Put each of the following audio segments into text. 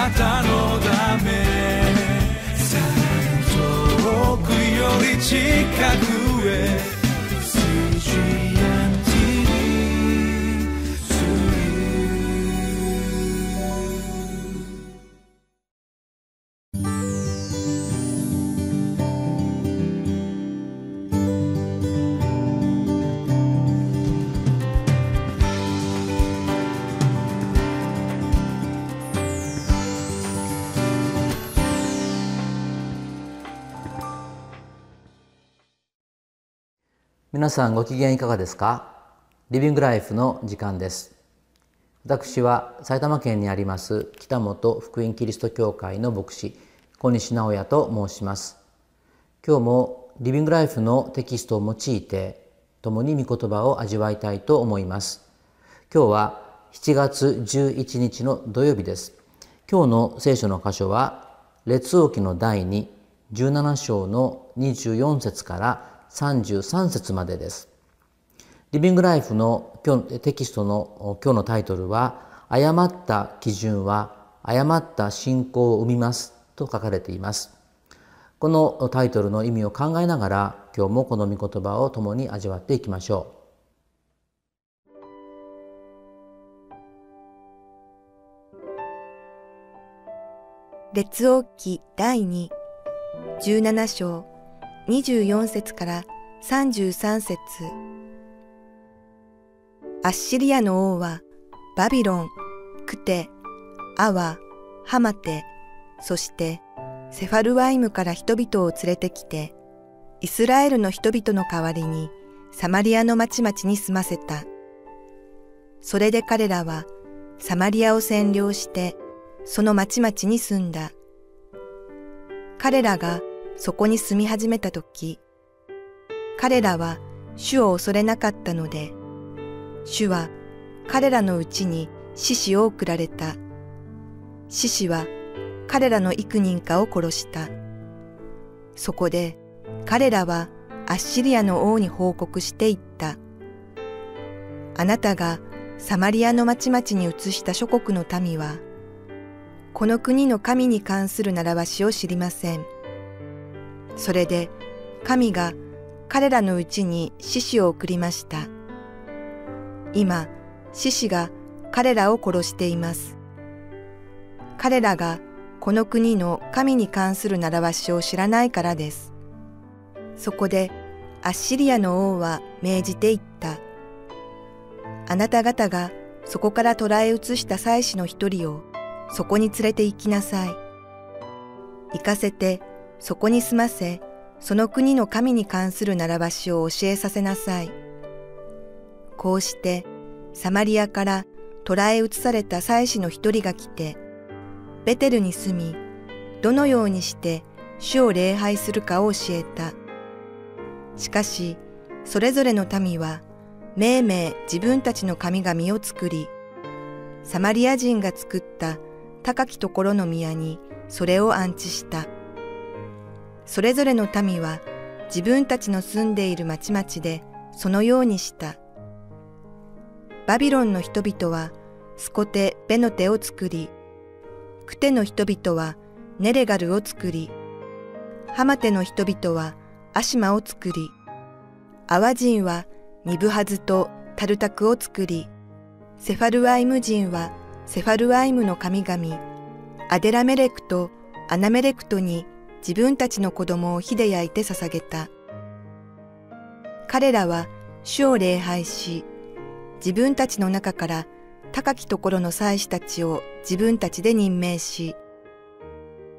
なたのため。さらに遠くより近くへ。皆さんご機嫌いかがですか？リビングライフの時間です。私は埼玉県にあります北本福音キリスト教会の牧師小西直也と申します。今日もリビングライフのテキストを用いて共に御言葉を味わいたいと思います。今日は7月11日の土曜日です。今日の聖書の箇所は列王記の第2 17章の24節から33節までです。リビングライフの今日テキストの今日のタイトルは「誤った基準は誤った信仰を生みます」と書かれています。このタイトルの意味を考えながら今日もこの御言葉を共に味わっていきましょう。列王記第2 17章24節から33節アッシリアの王はバビロン、クテ、アワ、ハマテ、そしてセファルワイムから人々を連れてきて、イスラエルの人々の代わりにサマリアの町々に住ませた。それで彼らはサマリアを占領してその町々に住んだ。彼らがそこに住み始めた時、彼らは主を恐れなかったので、主は彼らのうちに獅子を送られた。獅子は彼らの幾人かを殺した。そこで彼らはアッシリアの王に報告していった。あなたがサマリアの町々に移した諸国の民は、この国の神に関する習わしを知りません。それで神が彼らのうちに獅子を送りました。今、獅子が彼らを殺しています。彼らがこの国の神に関する習わしを知らないからです。そこでアッシリアの王は命じて言った。あなた方がそこから捕らえ移した祭司の一人をそこに連れて行きなさい。行かせてそこに住ませ、その国の神に関する習わしを教えさせなさい。こうして、サマリアから捕らえ移された祭司の一人が来て、ベテルに住み、どのようにして主を礼拝するかを教えた。しかし、それぞれの民は、めいめい自分たちの神々を作り、サマリア人が作った高きところの宮にそれを安置した。それぞれの民は自分たちの住んでいる町々でそのようにした。バビロンの人々はスコテ・ベノテを作り、クテの人々はネレガルを作り、ハマテの人々はアシマを作り、アワ人はニブハズとタルタクを作り、セファルワイム人はセファルワイムの神々、アデラメレクとアナメレクトに自分たちの子供を火で焼いて捧げた。彼らは主を礼拝し、自分たちの中から高きところの祭司たちを自分たちで任命し、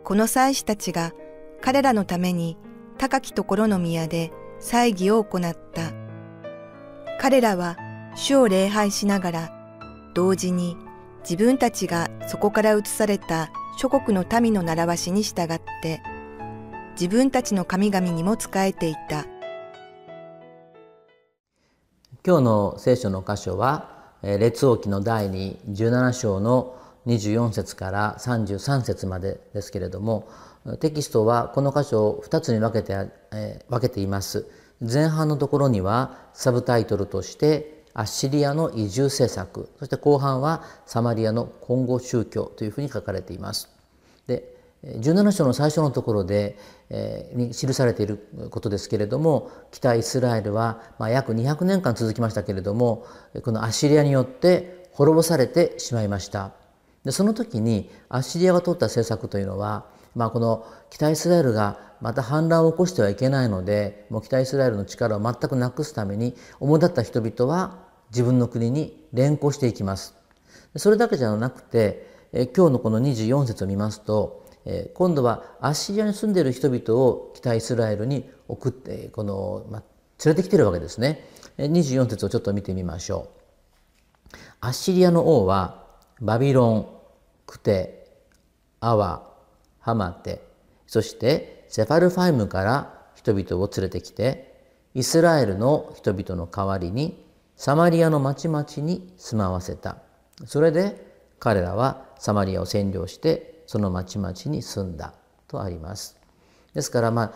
この祭司たちが彼らのために高きところの宮で祭儀を行った。彼らは主を礼拝しながら、同時に自分たちがそこから移された諸国の民の習わしに従って自分たちの神々にも仕えていた今日の聖書の箇所は列王記の第2 17章の24節から33節までですけれどもテキストはこの箇所を2つに分けて、え分けています前半のところにはサブタイトルとしてアッシリアの移住政策そして後半はサマリアの今後宗教というふうに書かれています。17章の最初のところで、えー、に記されていることですけれども北イスラエルは、まあ、約200年間続きましたけれどもこのアッシリアによって滅ぼされてしまいました。でその時にアッシリアが取った政策というのは、まあ、この北イスラエルがまた反乱を起こしてはいけないのでもう北イスラエルの力を全くなくすために主だった人々は自分の国に連行していきます。それだけじゃなくて今日のこの24節を見ますと今度はアッシリアに住んでいる人々を北イスラエルに送ってこの、まあ、連れてきてるわけですね。24節をちょっと見てみましょう。アッシリアの王はバビロン、クテ、アワ、ハマテ、そしてセファルファイムから人々を連れてきて、イスラエルの人々の代わりにサマリアの町々に住まわせた。それで彼らはサマリアを占領してその町々に住んだとあります。ですからまあ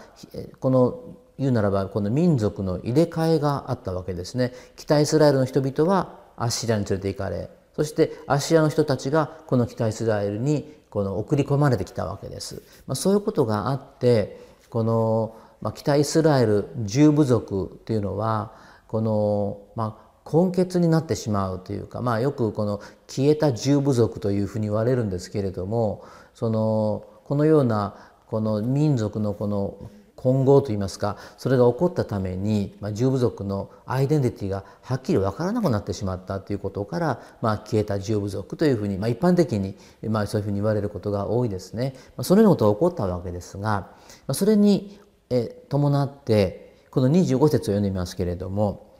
この言うならばこの民族の入れ替えがあったわけですね。北イスラエルの人々はアッシリアに連れて行かれそしてアッシリアの人たちがこの北イスラエルにこの送り込まれてきたわけです。まあ、そういうことがあってこの、まあ、北イスラエル十部族というのはこの、まあ、根血になってしまうというか、まあ、よくこの消えた十部族というふうに言われるんですけれどもそのこのようなこの民族のこの混合といいますかそれが起こったために、まあ、十部族のアイデンティティがはっきり分からなくなってしまったということから、まあ、消えた十部族というふうに、まあ、一般的に、まあ、そういうふうに言われることが多いですね。まあ、そのようなことが起こったわけですが、まあ、それにえ伴ってこの25節を読んでみますけれども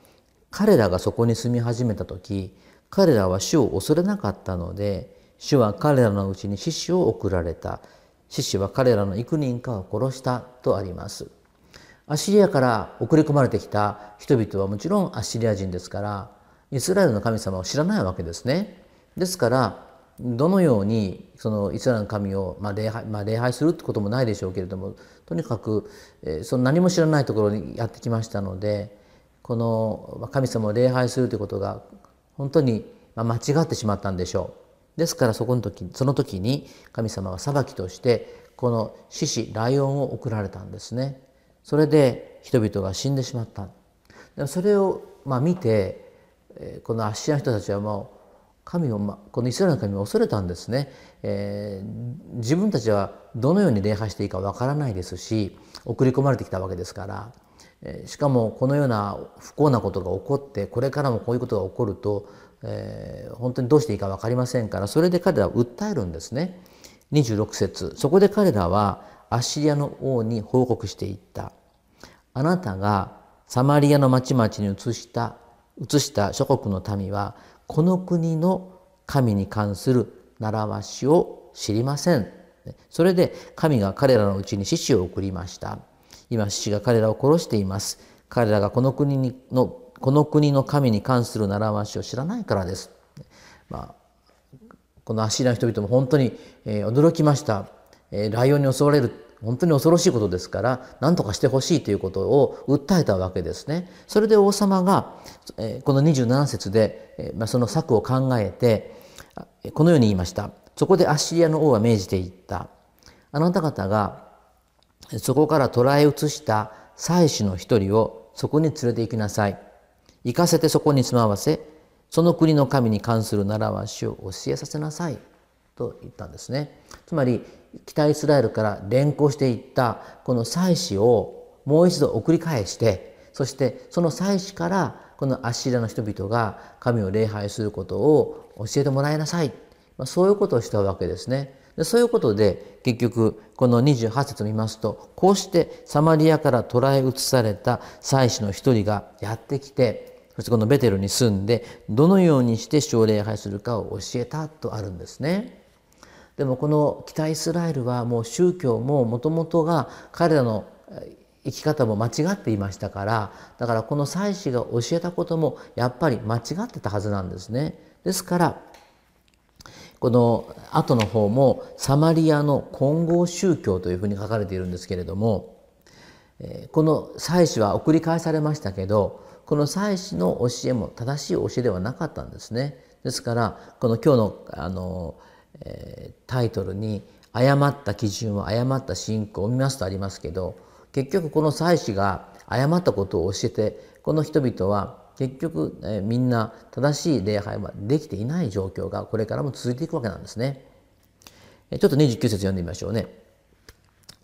彼らがそこに住み始めた時彼らは主を恐れなかったので主は彼らのうちに獅子を送られた。獅子は彼らの幾人かを殺したとあります。アシリアから送り込まれてきた。人々はもちろんアシリア人ですからイスラエルの神様を知らないわけですね。ですからどのようにそのイスラエルの神を、まあ礼拝まあ、礼拝するってこともないでしょうけれどもとにかく、え、その何も知らないところにやってきましたのでこの神様を礼拝するということが本当に間違ってしまったんでしょう。ですからそこの時その時に神様は裁きとしてこの獅子ライオンを送られたんですね。それで人々が死んでしまった。それをまあ見てこのアッシアの人たちはもう神を、このイスラエルの神を恐れたんですね、えー、自分たちはどのように礼拝していいかわからないですし送り込まれてきたわけですからしかもこのような不幸なことが起こってこれからもこういうことが起こると、えー、本当にどうしていいか分かりませんからそれで彼らは訴えるんですね。26節そこで彼らはアッシリアの王に報告していった。あなたがサマリアの町々に移した移した諸国の民はこの国の神に関する習わしを知りません。それで神が彼らのうちに獅子を送りました。今父が彼らを殺しています彼らがこの国のこの国の神に関する習わしを知らないからです、まあ、このアッシリアの人々も本当に、驚きました、ライオンに襲われる本当に恐ろしいことですから何とかしてほしいということを訴えたわけですね。それで王様が、この27節で、まあ、その策を考えてこのように言いました。そこでアッシリアの王は命じていった。あなた方がそこから捕らえ移した妻子の一人をそこに連れて行きなさい。行かせてそこに住まわせ、その国の神に関する習わしを教えさせなさい。と言ったんですね。つまり、北イスラエルから連行していったこの妻子をもう一度送り返して、そしてその妻子からこのアッシリアの人々が神を礼拝することを教えてもらいなさい。そういうことをしたわけですね。でそういうことで結局この28節を見ますとこうしてサマリアから捕らえ移された祭司の一人がやってきてそしてこのベテルに住んでどのようにして奨励拝するかを教えたとあるんですね。でもこの北イスラエルはもう宗教ももともとが彼らの生き方も間違っていましたからだからこの祭司が教えたこともやっぱり間違ってたはずなんですね。ですからこの後の方もサマリアの混合宗教というふうに書かれているんですけれどもこの祭司は送り返されましたけどこの祭司の教えも正しい教えではなかったんですね。ですからこの今日のあの、えー、タイトルに「誤った基準は誤った信仰」を見ますとありますけど結局この祭司が誤ったことを教えてこの人々は結局、えー、みんな正しい礼拝はできていない状況がこれからも続いていくわけなんですね。ちょっと29節読んでみましょうね。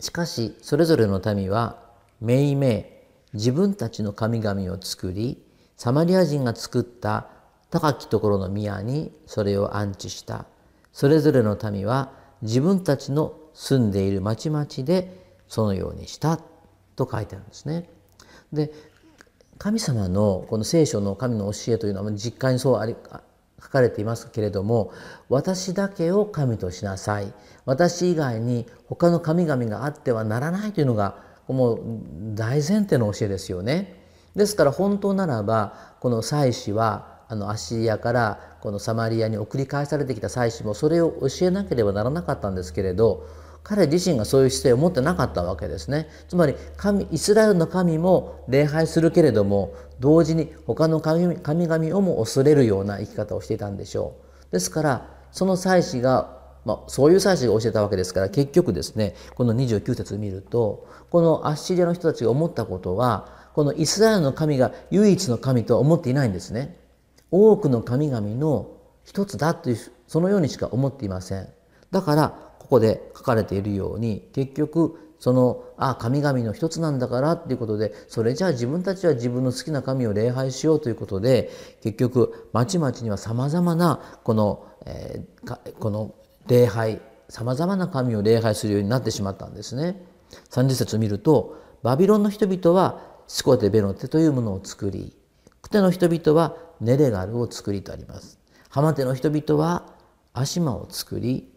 しかしそれぞれの民はめいめい自分たちの神々を作りサマリア人が作った高きところの宮にそれを安置した。それぞれの民は自分たちの住んでいる町々でそのようにした。と書いてあるんですね。で神様のこの聖書の神の教えというのは実家にそうあり書かれていますけれども私だけを神としなさい。私以外に他の神々があってはならないというのがもう大前提の教えですよね。ですから本当ならばこの祭司はあのアシリアからこのサマリアに送り返されてきた祭司もそれを教えなければならなかったんですけれど彼自身がそういう姿勢を持ってなかったわけですねつまり神イスラエルの神も礼拝するけれども同時に他の神々をも恐れるような生き方をしていたんでしょうですからその祭司がまあ、そういう祭司が教えたわけですから結局ですねこの29節を見るとこのアッシリアの人たちが思ったことはこのイスラエルの神が唯一の神とは思っていないんですね。多くの神々の一つだというそのようにしか思っていません。だからここで書かれているように結局そのあ神々の一つなんだからっていうことでそれじゃあ自分たちは自分の好きな神を礼拝しようということで結局町々にはさまざまなこの,、えー、この礼拝さまざまな神を礼拝するようになってしまったんですね。30節を見るとバビロンの人々はスコテベノテというものを作りクテの人々はネレガルを作りとあります。ハマテの人々はアシマを作り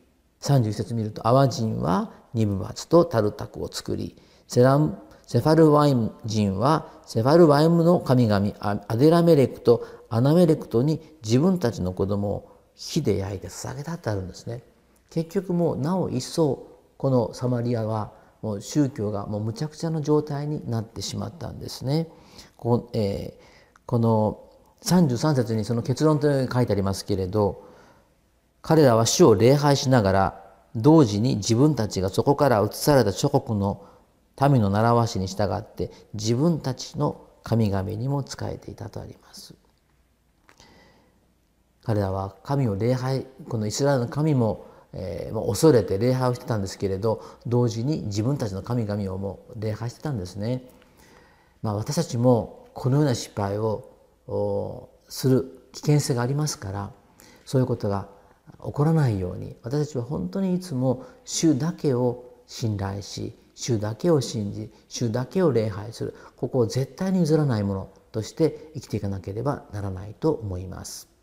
31節見ると、アワ人はニブバツとタルタクを作り、セランセファルワイム人はセファルワイムの神々アデラメレクとアナメレクトに自分たちの子供を火で焼いて捧げたってあるんですね。結局もうなお一層このサマリアはもう宗教がもうむちゃくちゃの状態になってしまったんですね。こ,、えー、この33節にその結論というのが書いてありますけれど彼らは主を礼拝しながら同時に自分たちがそこから移された諸国の民の習わしに従って自分たちの神々にも仕えていたとあります。彼らは神を礼拝このイスラエルの神も、えー、恐れて礼拝をしてたんですけれど同時に自分たちの神々をも礼拝してたんですね。まあ、私たちもこのような失敗をする危険性がありますからそういうことが起こらないように私たちは本当にいつも主だけを信頼し主だけを信じ主だけを礼拝するここを絶対に譲らないものとして生きていかなければならないと思います。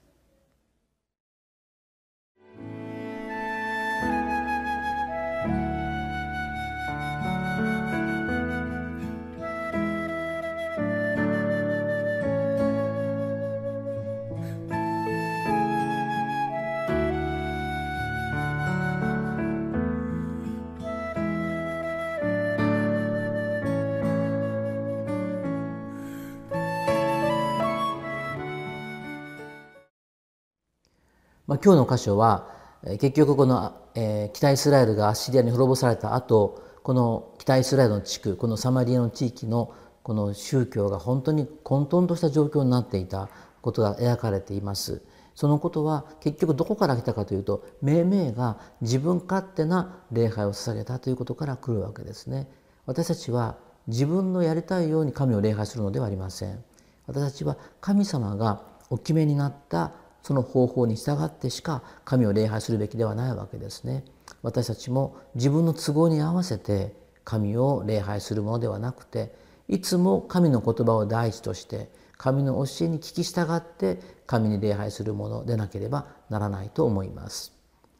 まあ、今日の箇所は結局この、えー、北イスラエルがアッシリアに滅ぼされた後この北イスラエルの地区このサマリアの地域のこの宗教が本当に混沌とした状況になっていたことが描かれています。そのことは結局どこから来たかというと命名が自分勝手な礼拝を捧げたということから来るわけですね。私たちは自分のやりたいように神を礼拝するのではありません。私たちは神様がお決めになったその方法に従ってしか神を礼拝するべきではないわけですね。私たちも自分の都合に合わせて神を礼拝するものではなくていつも神の言葉を第一として神の教えに聞き従って神に礼拝するものでなければならないと思います。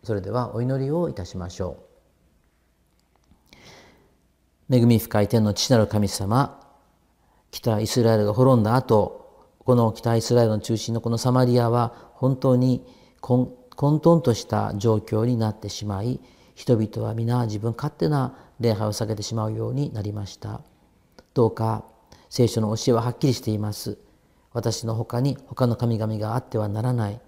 それではお祈りをいたしましょう。恵み深い天の父なる神様北イスラエルが滅んだ後この北イスラエルの中心のこのサマリアは本当に混沌とした状況になってしまい人々は皆自分勝手な礼拝を下げてしまうようになりました。どうか聖書の教えははっきりしています。私の他に他の神々があってはならない。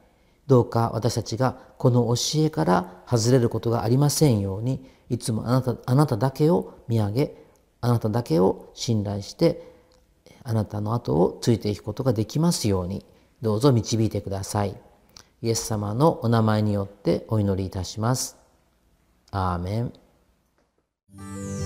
どうか私たちがこの教えから外れることがありませんようにいつもあなたあなただけを見上げあなただけを信頼してあなたの後をついていくことができますようにどうぞ導いてください。イエス様のお名前によってお祈りいたします。アーメン。